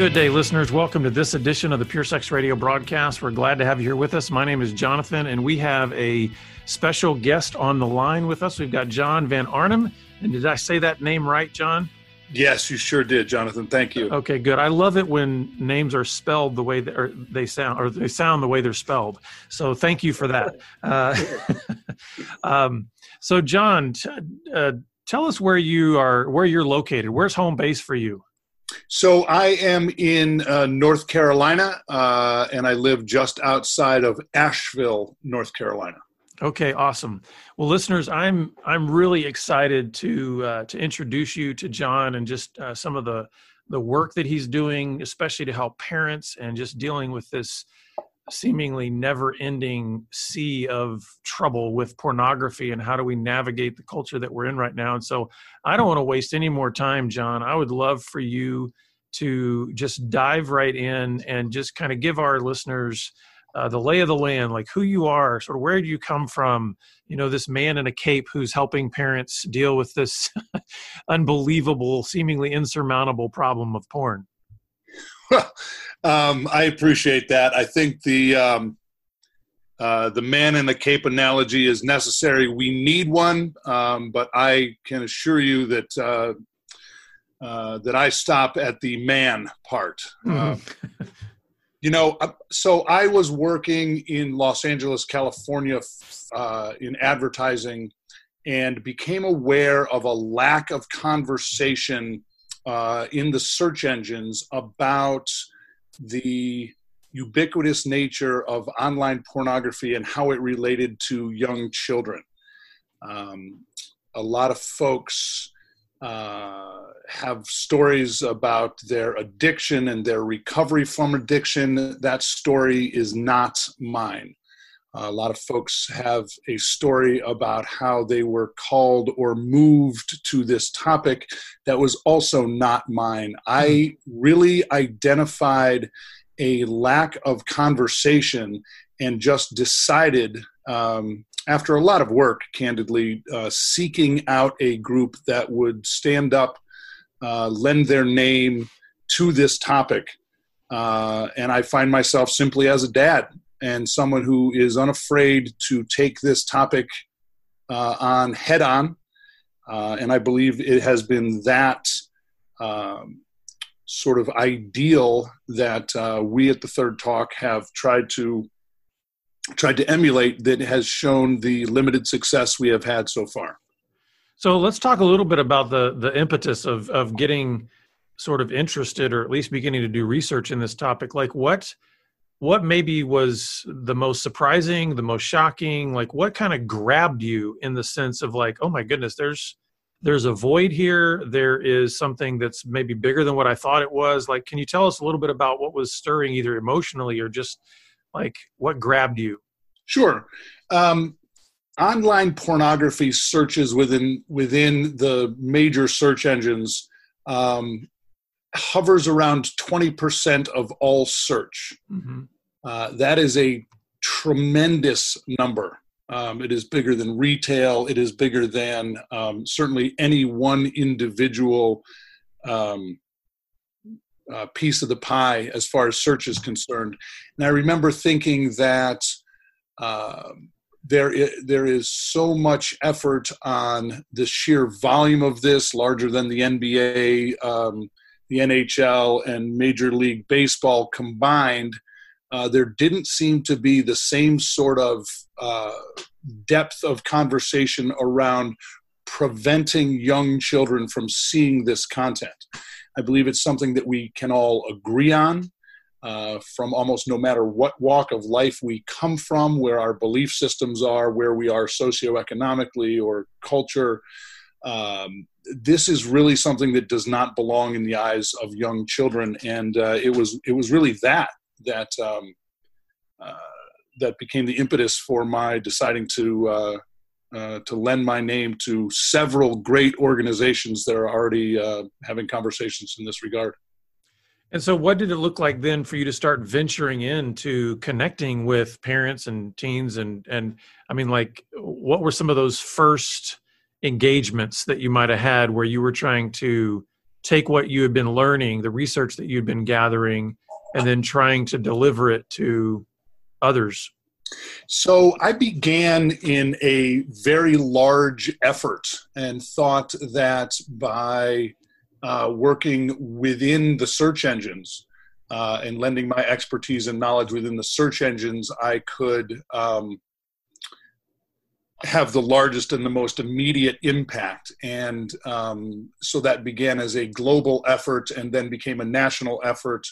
Good day, listeners. Welcome to this edition of the Pure Sex Radio broadcast. We're glad to have you here with us. My name is Jonathan, and we have a special guest on the line with us. We've got John Van Arnhem. And did I say that name right, John? Yes, you sure did, Jonathan. Thank you. Okay, good. I love it when names are spelled the way that, they sound, or they sound the way they're spelled. So thank you for that. Uh, um, so, John, t- uh, tell us where you are, where you're located. Where's home base for you? So I am in uh, North Carolina, uh, and I live just outside of Asheville, North Carolina. Okay, awesome. Well, listeners, I'm I'm really excited to uh, to introduce you to John and just uh, some of the the work that he's doing, especially to help parents and just dealing with this seemingly never ending sea of trouble with pornography and how do we navigate the culture that we're in right now. And so I don't want to waste any more time, John. I would love for you to just dive right in and just kind of give our listeners uh, the lay of the land, like who you are, sort of where do you come from? You know, this man in a cape who's helping parents deal with this unbelievable, seemingly insurmountable problem of porn. um, I appreciate that. I think the um, uh, the man in the cape analogy is necessary. We need one, um, but I can assure you that uh, uh, that I stop at the man part. Mm-hmm. you know, uh, so I was working in Los Angeles, California, uh, in advertising, and became aware of a lack of conversation uh, in the search engines about the ubiquitous nature of online pornography and how it related to young children. Um, a lot of folks uh, have stories about their addiction and their recovery from addiction. That story is not mine. A lot of folks have a story about how they were called or moved to this topic that was also not mine. I really identified a lack of conversation and just decided, um, after a lot of work, candidly, uh, seeking out a group that would stand up, uh, lend their name to this topic. Uh, and I find myself simply as a dad and someone who is unafraid to take this topic uh, on head on. Uh, and I believe it has been that um, sort of ideal that uh, we at the Third Talk have tried to tried to emulate that has shown the limited success we have had so far. So let's talk a little bit about the the impetus of of getting sort of interested or at least beginning to do research in this topic. Like what what maybe was the most surprising the most shocking like what kind of grabbed you in the sense of like oh my goodness there's there's a void here. There is something that's maybe bigger than what i thought it was. Like can you tell us a little bit about what was stirring either emotionally or just like what grabbed you? Sure. Um, online pornography searches within within the major search engines um, hovers around 20% of all search. Mm-hmm. Uh, that is a tremendous number. Um, it is bigger than retail. It is bigger than um, certainly any one individual um, uh, piece of the pie as far as search is concerned. And I remember thinking that uh, there is, there is so much effort on the sheer volume of this, larger than the NBA um, the NHL and Major League Baseball combined, uh, there didn't seem to be the same sort of uh, depth of conversation around preventing young children from seeing this content. I believe it's something that we can all agree on. Uh, from almost no matter what walk of life we come from, where our belief systems are, where we are socioeconomically or culture, um, this is really something that does not belong in the eyes of young children, and uh, it was it was really that that um, uh, that became the impetus for my deciding to uh, uh to lend my name to several great organizations that are already uh, having conversations in this regard. And so, what did it look like then for you to start venturing into connecting with parents and teens? And and I mean, like, what were some of those first engagements that you might have had where you were trying to take what you had been learning, the research that you'd been gathering, and then trying to deliver it to others? So I began in a very large effort and thought that by uh, working within the search engines uh, and lending my expertise and knowledge within the search engines, I could um, have the largest and the most immediate impact. And um, so that began as a global effort and then became a national effort.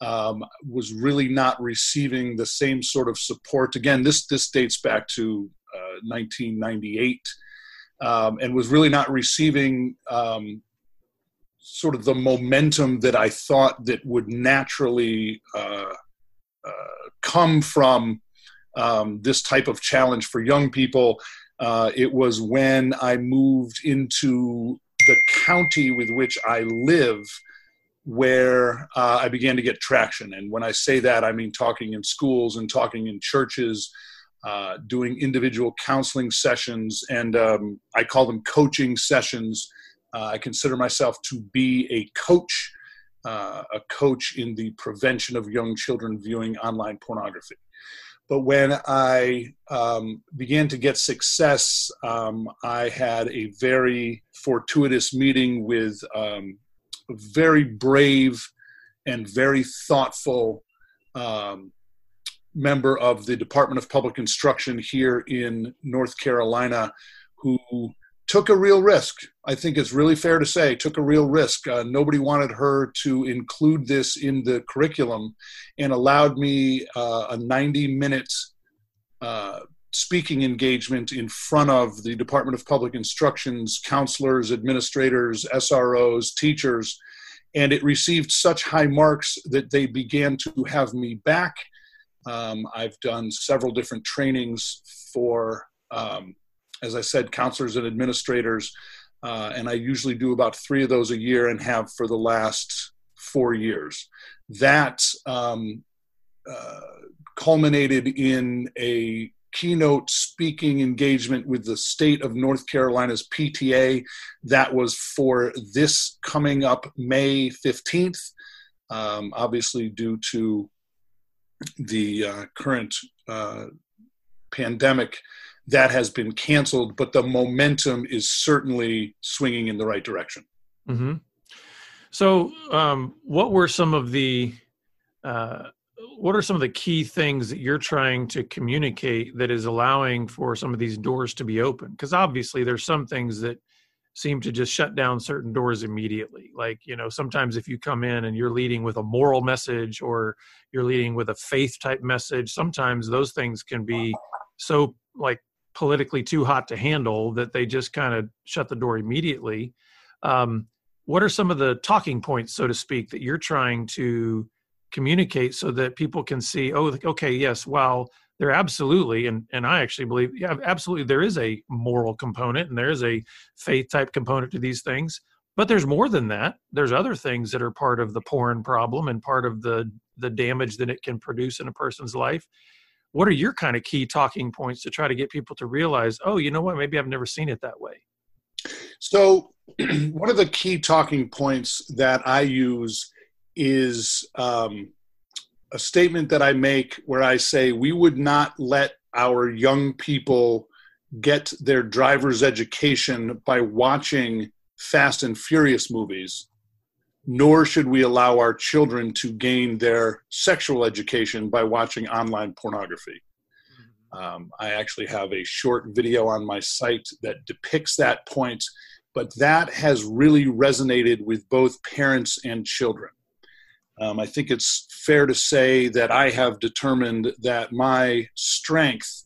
Um, was really not receiving the same sort of support. Again, this this dates back to uh, 1998, um, and was really not receiving um, sort of the momentum that I thought that would naturally uh, uh, come from um, this type of challenge for young people. Uh, it was when I moved into the county with which I live where uh, I began to get traction. And when I say that, I mean talking in schools and talking in churches, uh, doing individual counseling sessions, and um, I call them coaching sessions. Uh, I consider myself to be a coach, uh, a coach in the prevention of young children viewing online pornography. But when I um, began to get success, um, I had a very fortuitous meeting with um, a very brave and very thoughtful um, member of the Department of Public Instruction here in North Carolina who took a real risk. I think it's really fair to say took a real risk. Uh, nobody wanted her to include this in the curriculum, and allowed me uh, a 90 minutes uh, speaking engagement in front of the Department of Public Instruction's counselors, administrators, SROs, teachers, and it received such high marks that they began to have me back. Um, I've done several different trainings for um, as I said, counselors and administrators. Uh, and I usually do about three of those a year and have for the last four years. That um, uh, culminated in a keynote speaking engagement with the state of North Carolina's PTA. That was for this coming up May 15th, um, obviously, due to the uh, current uh, pandemic that has been canceled, but the momentum is certainly swinging in the right direction. Mm-hmm. So, um, what were some of the uh, what are some of the key things that you're trying to communicate that is allowing for some of these doors to be open? Because obviously, there's some things that seem to just shut down certain doors immediately. Like, you know, sometimes if you come in and you're leading with a moral message or you're leading with a faith type message, sometimes those things can be so like politically too hot to handle that they just kind of shut the door immediately. Um, what are some of the talking points, so to speak, that you're trying to communicate so that people can see, oh, okay, yes, well, there absolutely, and and I actually believe, yeah, absolutely, there is a moral component and there is a faith type component to these things. But there's more than that. There's other things that are part of the porn problem and part of the the damage that it can produce in a person's life what are your kind of key talking points to try to get people to realize oh you know what? Maybe i've never seen it that way. So one of the key talking points that i use is um, a statement that i make where i say we would not let our young people get their driver's education by watching fast and furious movies nor should we allow our children to gain their sexual education by watching online pornography. Um, I actually have a short video on my site that depicts that point, but that has really resonated with both parents and children. Um, I think it's fair to say that I have determined that my strength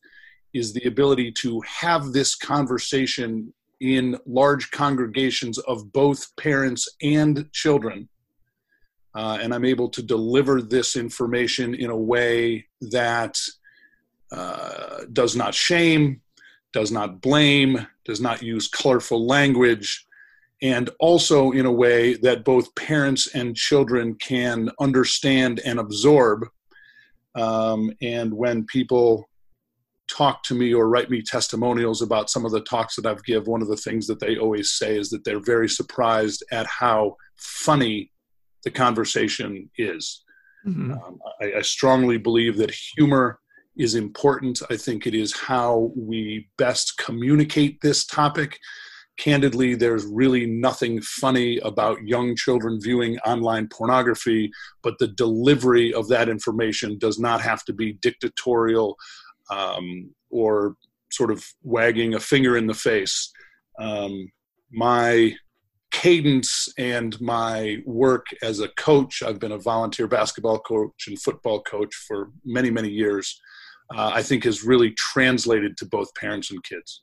is the ability to have this conversation in large congregations of both parents and children. Uh, and I'm able to deliver this information in a way that uh, does not shame, does not blame, does not use colorful language, and also in a way that both parents and children can understand and absorb. Um, and when people talk to me or write me testimonials about some of the talks that I've give, one of the things that they always say is that they're very surprised at how funny the conversation is. Mm-hmm. Um, I, I strongly believe that humor is important. I think it is how we best communicate this topic. Candidly, there's really nothing funny about young children viewing online pornography, but the delivery of that information does not have to be dictatorial um, or sort of wagging a finger in the face. Um, my cadence and my work as a coach, I've been a volunteer basketball coach and football coach for many, many years uh, I think has really translated to both parents and kids.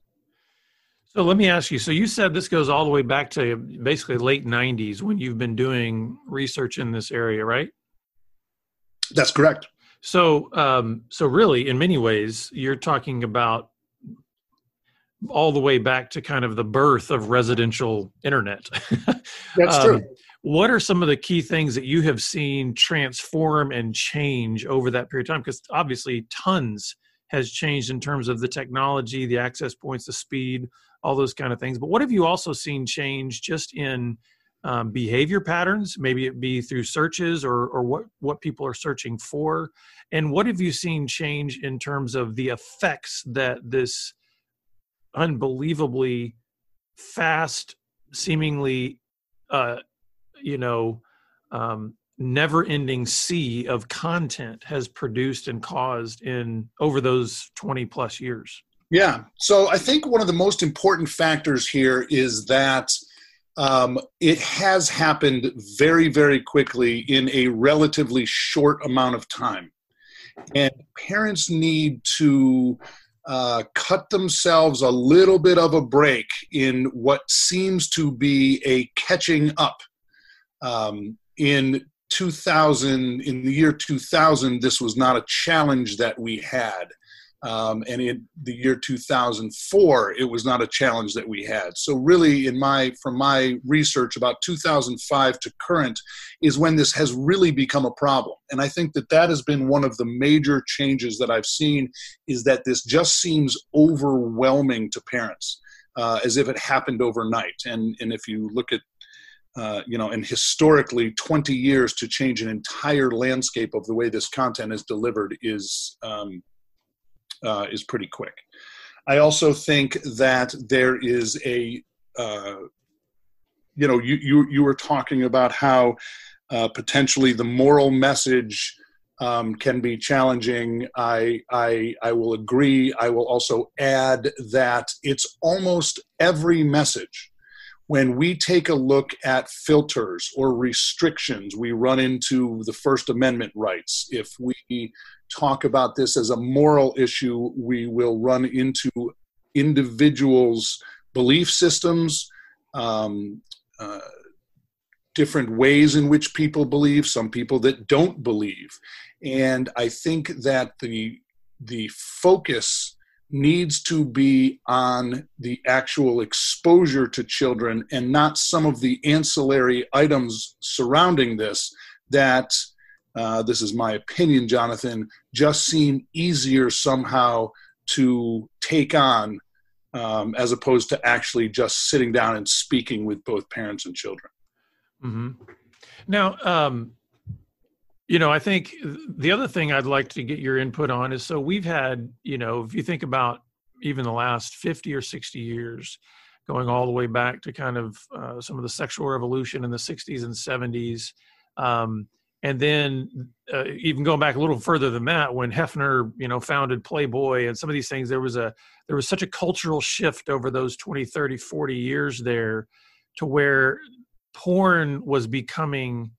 So let me ask you. So you said this goes all the way back to basically late '90s when you've been doing research in this area, right? That's correct. So, um, so really, in many ways, you're talking about all the way back to kind of the birth of residential internet. That's um, true. what are some of the key things that you have seen transform and change over that period of time? Because obviously tons has changed in terms of the technology the access points the speed all those kind of things. But what have you also seen change just in um, behavior patterns maybe it be through searches or, or what, what people are searching for? And what have you seen change in terms of the effects that this unbelievably fast seemingly uh, you know um, never ending sea of content has produced and caused in over those 20 plus years? Yeah. So i think one of the most important factors here is that um, it has happened very very quickly in a relatively short amount of time and parents need to uh, cut themselves a little bit of a break in what seems to be a catching up um, in 2000, in the year 2000, this was not a challenge that we had. Um, and in the year 2004 it was not a challenge that we had. So really in my from my research about 2005 to current is when this has really become a problem. And i think that that has been one of the major changes that i've seen is that this just seems overwhelming to parents uh, as if it happened overnight. And and if you look at uh, you know, and historically, 20 years to change an entire landscape of the way this content is delivered is um, uh, is pretty quick. I also think that there is a, uh, you know, you you you were talking about how uh, potentially the moral message. Um, can be challenging. I, I I will agree. I will also add that it's almost every message when we take a look at filters or restrictions, we run into the First Amendment rights. If we talk about this as a moral issue, we will run into individuals' belief systems, um, uh, different ways in which people believe, some people that don't believe. And I think that the the focus needs to be on the actual exposure to children and not some of the ancillary items surrounding this that uh, this is my opinion jonathan just seem easier somehow to take on um, as opposed to actually just sitting down and speaking with both parents and children mm-hmm. now um, you know, I think the other thing I'd like to get your input on is so we've had, you know, if you think about even the last 50 or 60 years, going all the way back to kind of uh, some of the sexual revolution in the 60s and 70s. Um, and then uh, even going back a little further than that, when Hefner, you know, founded Playboy and some of these things, there was a there was such a cultural shift over those 20, 30, 40 years there to where porn was becoming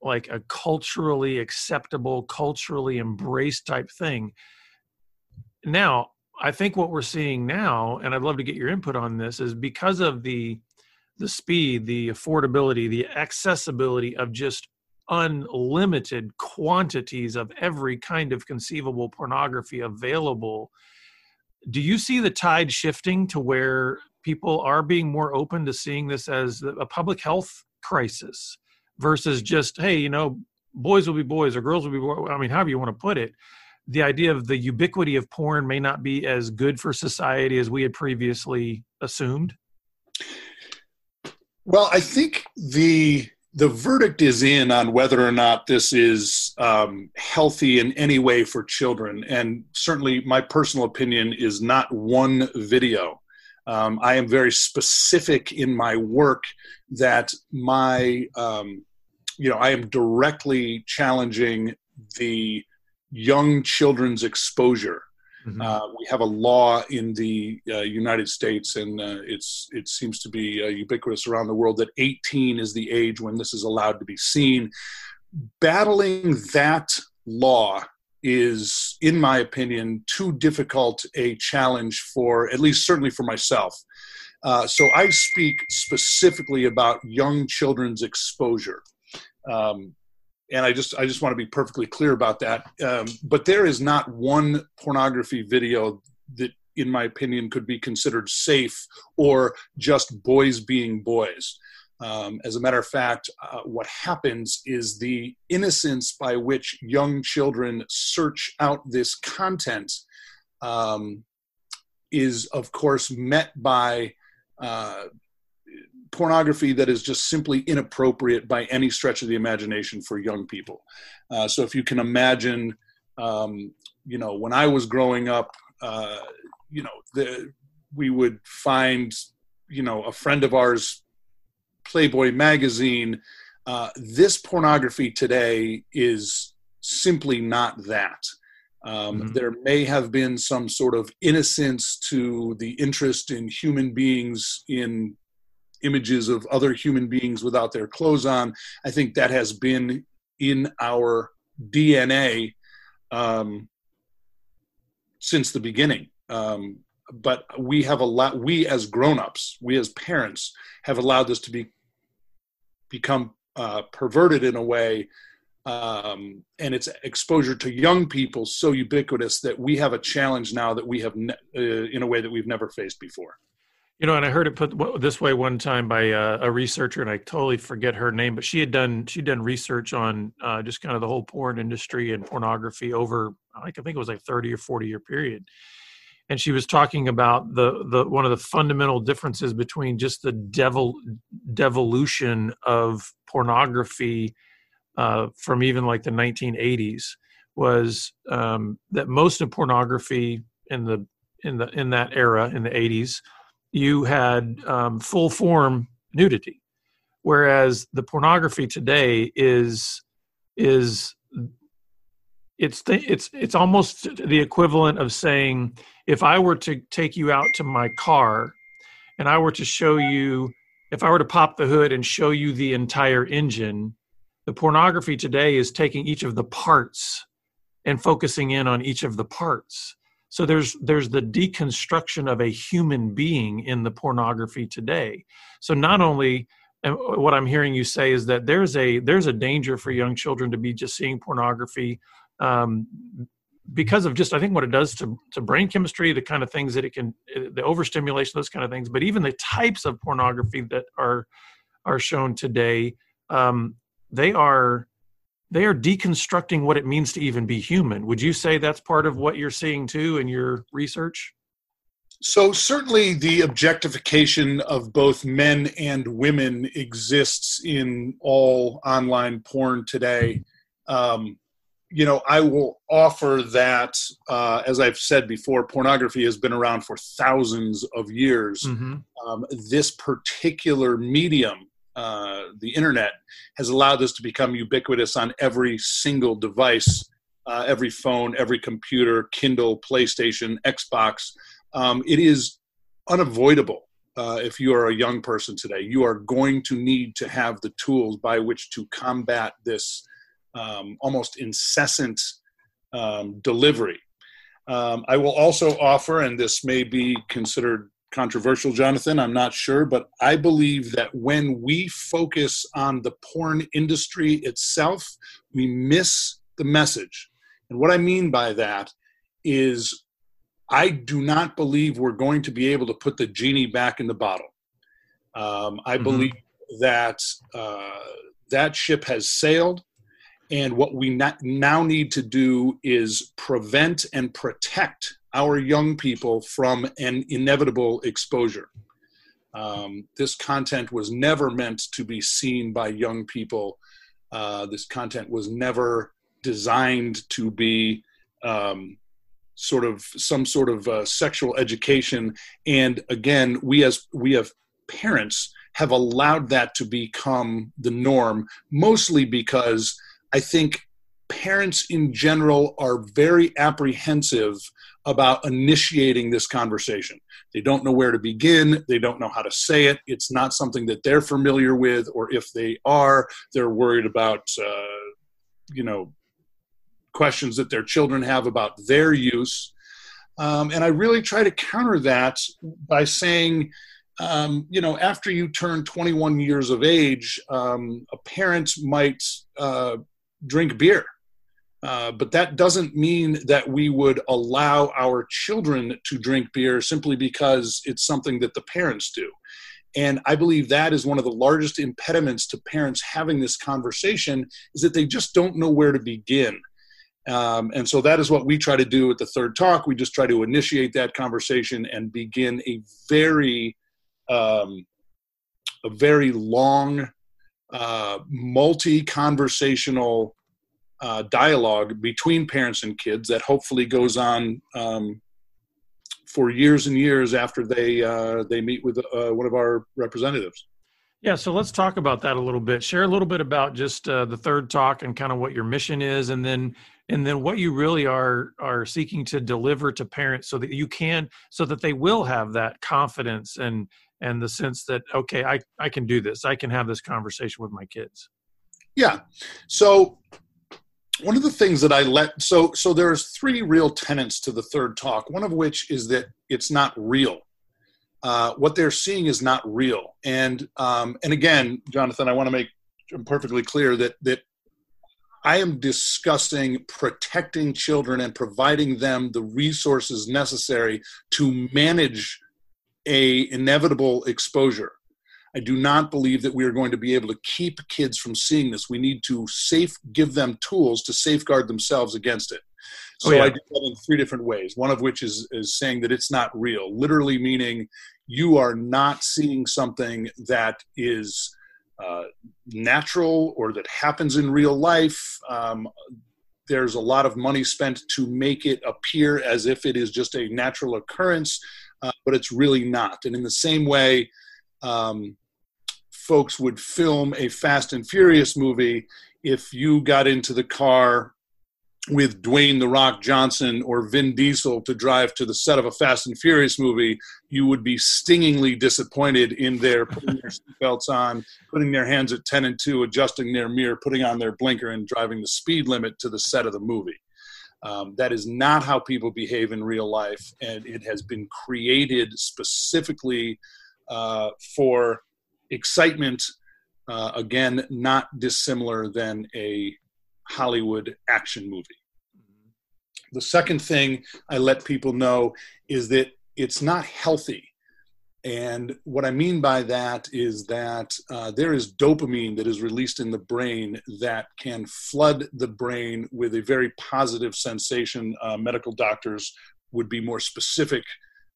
like a culturally acceptable, culturally embraced type thing. Now, I think what we're seeing now, and I'd love to get your input on this, is because of the the speed, the affordability, the accessibility of just unlimited quantities of every kind of conceivable pornography available. Do you see the tide shifting to where people are being more open to seeing this as a public health crisis? versus just hey you know boys will be boys or girls will be boys. i mean however you want to put it the idea of the ubiquity of porn may not be as good for society as we had previously assumed? Well, I think the the verdict is in on whether or not this is um, healthy in any way for children. And certainly, my personal opinion is not one video. Um, I am very specific in my work that my, um, you know, I am directly challenging the young children's exposure Mm-hmm. Uh, we have a law in the uh, United States, and uh, it's it seems to be uh, ubiquitous around the world that 18 is the age when this is allowed to be seen. Battling that law is, in my opinion, too difficult a challenge for at least certainly for myself. Uh, so I speak specifically about young children's exposure. Um, and I just I just want to be perfectly clear about that. Um, but there is not one pornography video that, in my opinion, could be considered safe or just boys being boys. Um, as a matter of fact, uh, what happens is the innocence by which young children search out this content um, is, of course, met by uh, pornography that is just simply inappropriate by any stretch of the imagination for young people. Uh, so if you can imagine, um, you know, when I was growing up, uh, you know, the, we would find, you know, a friend of ours, Playboy magazine. Uh, this pornography today is simply not that. Um, mm-hmm. There may have been some sort of innocence to the interest in human beings in images of other human beings without their clothes on. I think that has been in our DNA um, since the beginning. Um, but we have a lot. We as grown-ups, we as parents, have allowed this to be become uh, perverted in a way, um, and its exposure to young people so ubiquitous that we have a challenge now that we have ne- uh, in a way that we've never faced before. You know, and I heard it put this way one time by uh, a researcher, and I totally forget her name, but she had done she'd done research on uh, just kind of the whole porn industry and pornography over, like I think it was like thirty or forty year period, and she was talking about the the one of the fundamental differences between just the devil devolution of pornography uh, from even like the 1980s was um, that most of pornography in the in the in that era in the 80s you had um, full form nudity, whereas the pornography today is is it's the, it's it's almost the equivalent of saying if I were to take you out to my car and I were to show you if I were to pop the hood and show you the entire engine, the pornography today is taking each of the parts and focusing in on each of the parts so there's there's the deconstruction of a human being in the pornography today. So not only what i'm hearing you say is that there's a there's a danger for young children to be just seeing pornography um, because of just i think what it does to, to brain chemistry the kind of things that it can the overstimulation those kind of things but even the types of pornography that are are shown today um, they are they are deconstructing what it means to even be human. Would you say that's part of what you're seeing too in your research? So, certainly the objectification of both men and women exists in all online porn today. Um, you know, I will offer that, uh, as I've said before, pornography has been around for thousands of years. Mm-hmm. Um, this particular medium uh, the internet has allowed this to become ubiquitous on every single device, uh, every phone, every computer, Kindle, PlayStation, Xbox. Um, it is unavoidable uh, if you are a young person today. You are going to need to have the tools by which to combat this um, almost incessant um, delivery. Um, I will also offer, and this may be considered controversial, Jonathan. I'm not sure, but I believe that when we focus on the porn industry itself, we miss the message. And what I mean by that is I do not believe we're going to be able to put the genie back in the bottle. Um, I mm-hmm. believe that uh, that ship has sailed, And what we now need to do is prevent and protect our young people from an inevitable exposure. Um, this content was never meant to be seen by young people. Uh, this content was never designed to be um, sort of some sort of uh, sexual education. And again, we as we as parents have allowed that to become the norm, mostly because I think parents in general are very apprehensive about initiating this conversation. They don't know where to begin, they don't know how to say it. It's not something that they're familiar with, or if they are, they're worried about, uh, you know, questions that their children have about their use. Um, and I really try to counter that by saying, um, you know, after you turn 21 years of age, um, a parent might uh, drink beer. Uh, but that doesn't mean that we would allow our children to drink beer simply because it's something that the parents do. And I believe that is one of the largest impediments to parents having this conversation is that they just don't know where to begin. Um, and so that is what we try to do at the third talk. We just try to initiate that conversation and begin a very, um, a very long, uh, multi-conversational uh, dialogue between parents and kids that hopefully goes on um, for years and years after they uh, they meet with uh, one of our representatives. Yeah, so let's talk about that a little bit. Share a little bit about just uh, the third talk and kind of what your mission is, and then and then what you really are are seeking to deliver to parents, so that you can, so that they will have that confidence and and the sense that okay, I I can do this. I can have this conversation with my kids. Yeah. So one of the things that I let so so there's three real tenets to the third talk. One of which is that it's not real. Uh, what they're seeing is not real. And um, and again, Jonathan, I want to make perfectly clear that that I am discussing protecting children and providing them the resources necessary to manage a inevitable exposure. I do not believe that we are going to be able to keep kids from seeing this. We need to safe give them tools to safeguard themselves against it. So oh, yeah. I do that in three different ways. One of which is is saying that it's not real, literally meaning you are not seeing something that is uh, natural or that happens in real life. Um, there's a lot of money spent to make it appear as if it is just a natural occurrence, uh, but it's really not. And in the same way, um, folks would film a Fast and Furious movie if you got into the car with Dwayne the Rock Johnson or Vin Diesel to drive to the set of a Fast and Furious movie, you would be stingingly disappointed in their putting their seatbelts on, putting their hands at 10 and 2, adjusting their mirror, putting on their blinker, and driving the speed limit to the set of the movie. Um, that is not how people behave in real life, and it has been created specifically uh, for excitement, uh, again, not dissimilar than a Hollywood action movie. The second thing I let people know is that it's not healthy. And what I mean by that is that uh, there is dopamine that is released in the brain that can flood the brain with a very positive sensation. Uh, medical doctors would be more specific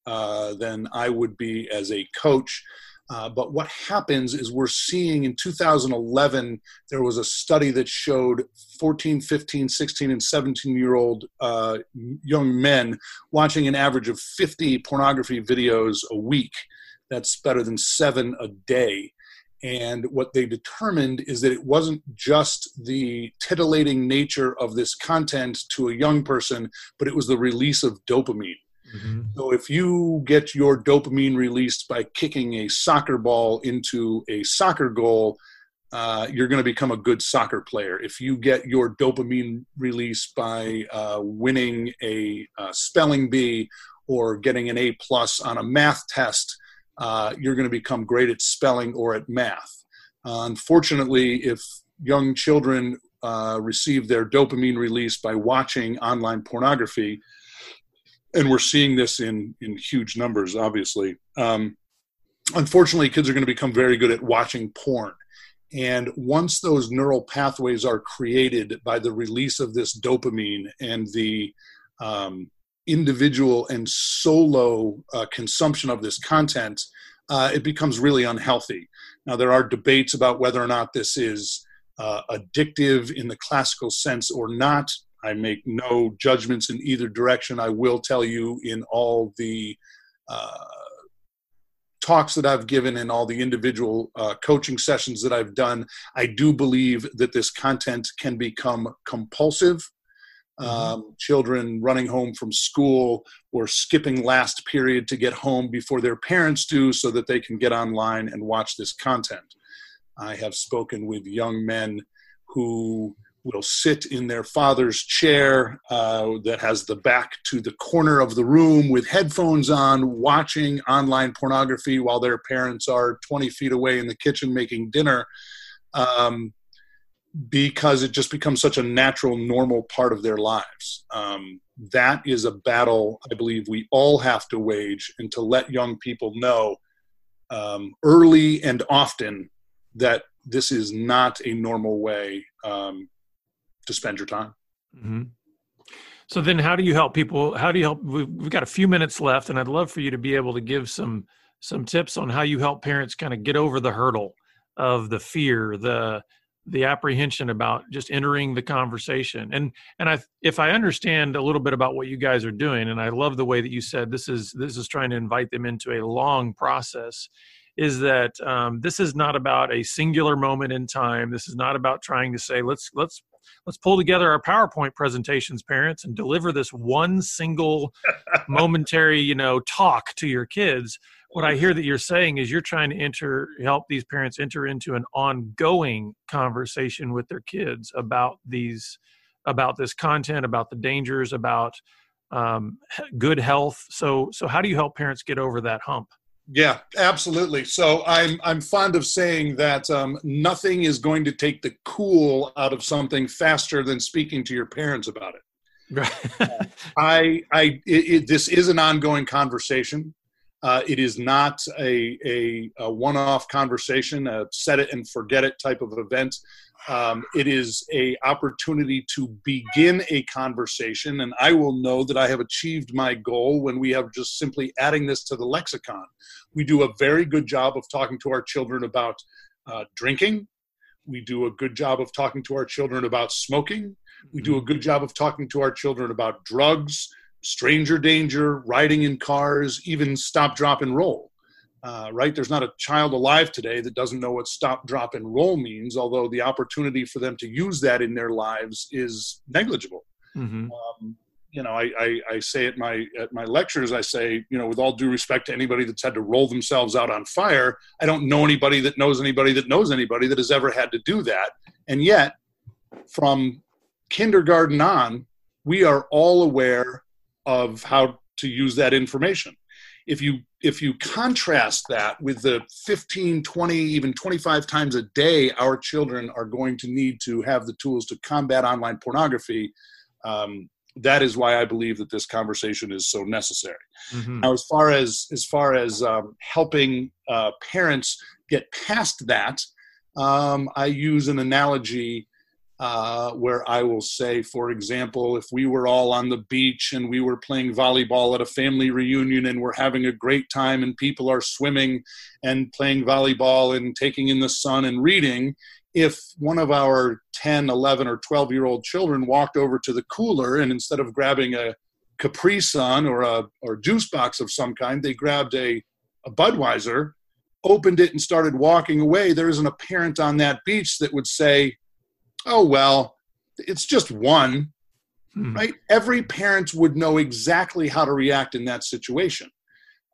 uh, than I would be as a coach. Uh, but what happens is we're seeing in 2011, there was a study that showed 14, 15, 16, and 17 year old uh, young men watching an average of 50 pornography videos a week. That's better than seven a day. And what they determined is that it wasn't just the titillating nature of this content to a young person, but it was the release of dopamine. Mm-hmm. So if you get your dopamine released by kicking a soccer ball into a soccer goal, uh, you're going to become a good soccer player. If you get your dopamine released by uh, winning a uh, spelling bee or getting an A plus on a math test, uh, you're going to become great at spelling or at math. Uh, unfortunately, if young children uh, receive their dopamine release by watching online pornography, and we're seeing this in in huge numbers obviously um, unfortunately kids are going to become very good at watching porn And once those neural pathways are created by the release of this dopamine and the um, individual and solo uh, consumption of this content, uh, it becomes really unhealthy. Now, there are debates about whether or not this is uh, addictive in the classical sense or not. I make no judgments in either direction. I will tell you in all the uh, talks that I've given and all the individual uh, coaching sessions that I've done, I do believe that this content can become compulsive. Mm-hmm. Um, children running home from school or skipping last period to get home before their parents do so that they can get online and watch this content. I have spoken with young men who will sit in their father's chair uh, that has the back to the corner of the room with headphones on, watching online pornography while their parents are 20 feet away in the kitchen making dinner. Um, because it just becomes such a natural, normal part of their lives. Um, that is a battle I believe we all have to wage and to let young people know um, early and often that this is not a normal way um, to spend your time. Mm-hmm. So then, how do you help people? How do you help? We've got a few minutes left, and I'd love for you to be able to give some some tips on how you help parents kind of get over the hurdle of the fear, the the apprehension about just entering the conversation. And and I if I understand a little bit about what you guys are doing, and I love the way that you said this is this is trying to invite them into a long process is that um, this is not about a singular moment in time. This is not about trying to say let's let's let's pull together our PowerPoint presentations, parents, and deliver this one single momentary, you know, talk to your kids. What I hear that you're saying is you're trying to enter, help these parents enter into an ongoing conversation with their kids about these, about this content, about the dangers, about um, good health. So, so how do you help parents get over that hump? Yeah, absolutely. So I'm I'm fond of saying that um, nothing is going to take the cool out of something faster than speaking to your parents about it. Right. I I it, it, this is an ongoing conversation. Uh, it is not a, a, a one-off conversation, a set it and forget it type of event. Um, it is a opportunity to begin a conversation, and I will know that I have achieved my goal when we have just simply adding this to the lexicon. We do a very good job of talking to our children about uh, drinking. We do a good job of talking to our children about smoking. We do a good job of talking to our children about drugs, stranger danger, riding in cars, even stop, drop, and roll. Uh, right? There's not a child alive today that doesn't know what stop, drop, and roll means, although the opportunity for them to use that in their lives is negligible. Mm-hmm. Um, you know, I, I, I, say at my at my lectures, I say, you know, with all due respect to anybody that's had to roll themselves out on fire, I don't know anybody that knows anybody that knows anybody that has ever had to do that. And yet, from kindergarten on, we are all aware of how to use that information. If you if you contrast that with the 15, 20, even 25 times a day our children are going to need to have the tools to combat online pornography, um, that is why I believe that this conversation is so necessary. Mm-hmm. Now, as far as as far as um, helping uh, parents get past that, um, I use an analogy uh, where I will say, for example, if we were all on the beach and we were playing volleyball at a family reunion and we're having a great time and people are swimming and playing volleyball and taking in the sun and reading, if one of our 10, 11, or 12 year old children walked over to the cooler and instead of grabbing a Capri Sun or a or juice box of some kind, they grabbed a, a Budweiser, opened it, and started walking away, there isn't a parent on that beach that would say, oh, well, it's just one, hmm. right? Every parent would know exactly how to react in that situation.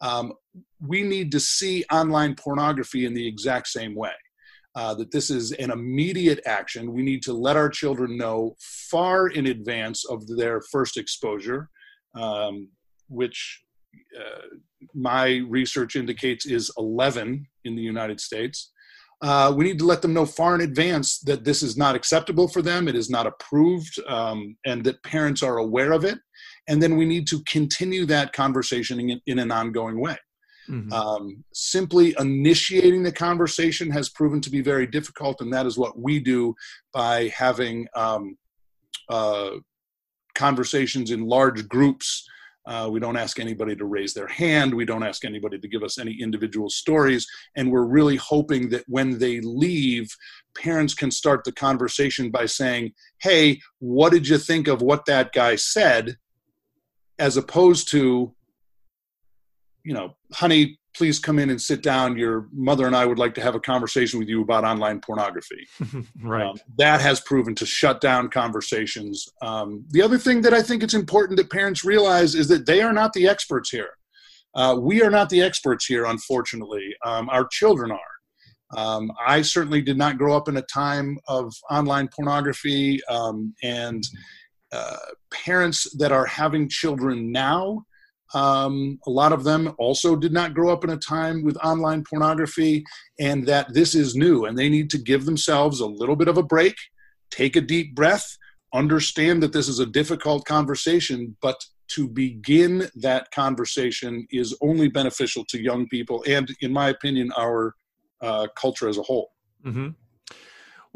Um, we need to see online pornography in the exact same way uh, that this is an immediate action. We need to let our children know far in advance of their first exposure, um, which uh, my research indicates is 11 in the United States. Uh, we need to let them know far in advance that this is not acceptable for them, it is not approved, um, and that parents are aware of it. And then we need to continue that conversation in, in an ongoing way. Mm-hmm. Um, simply initiating the conversation has proven to be very difficult, and that is what we do by having um, uh, conversations in large groups. Uh, we don't ask anybody to raise their hand. We don't ask anybody to give us any individual stories. And we're really hoping that when they leave, parents can start the conversation by saying, Hey, what did you think of what that guy said? As opposed to, you know, honey, please come in and sit down. Your mother and I would like to have a conversation with you about online pornography. right. Um, that has proven to shut down conversations. Um, the other thing that I think it's important that parents realize is that they are not the experts here. Uh, we are not the experts here, unfortunately. Um, our children are. Um, I certainly did not grow up in a time of online pornography, um, and uh, parents that are having children now um, a lot of them also did not grow up in a time with online pornography, and that this is new, and they need to give themselves a little bit of a break, take a deep breath, understand that this is a difficult conversation, but to begin that conversation is only beneficial to young people and, in my opinion, our uh, culture as a whole. Mm-hmm.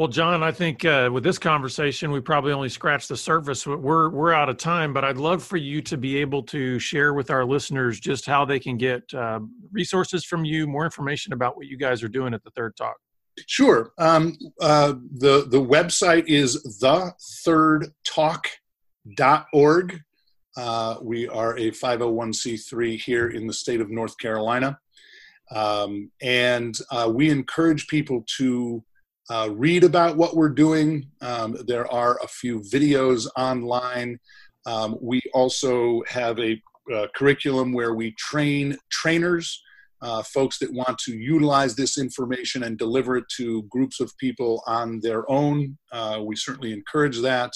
Well, John, I think uh, with this conversation, we probably only scratched the surface. We're we're out of time, but I'd love for you to be able to share with our listeners just how they can get uh, resources from you, more information about what you guys are doing at the Third Talk. Sure. Um, uh, the the website is thethirdtalk.org. Uh, we are a 501c3 here in the state of North Carolina, um, and uh, we encourage people to uh, read about what we're doing. Um, there are a few videos online. Um, we also have a, a, curriculum where we train trainers, uh, folks that want to utilize this information and deliver it to groups of people on their own. Uh, we certainly encourage that.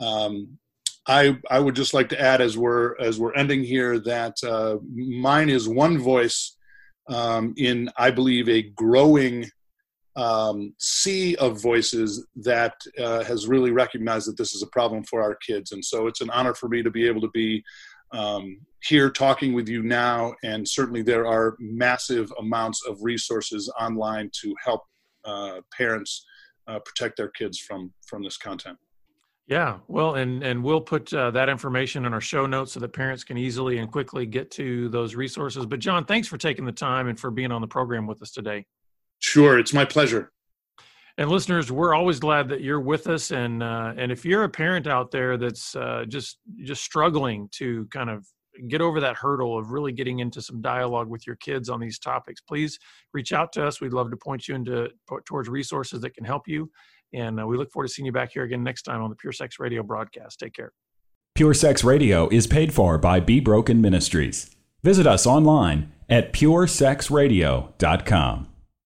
Um, I, I would just like to add as we're as we're ending here that uh, mine is one voice um, in I believe a growing um, sea of voices that uh, has really recognized that this is a problem for our kids. And so it's an honor for me to be able to be um, here talking with you now. And certainly there are massive amounts of resources online to help uh, parents uh, protect their kids from from this content. Yeah, well, and and we'll put uh, that information in our show notes so that parents can easily and quickly get to those resources. But John, thanks for taking the time and for being on the program with us today. Sure, it's my pleasure. And listeners, we're always glad that you're with us. And uh, and if you're a parent out there that's uh, just just struggling to kind of get over that hurdle of really getting into some dialogue with your kids on these topics, please reach out to us. We'd love to point you into towards resources that can help you. And uh, we look forward to seeing you back here again next time on the Pure Sex Radio broadcast. Take care. Pure Sex Radio is paid for by Be Broken Ministries. Visit us online at puresexradio.com.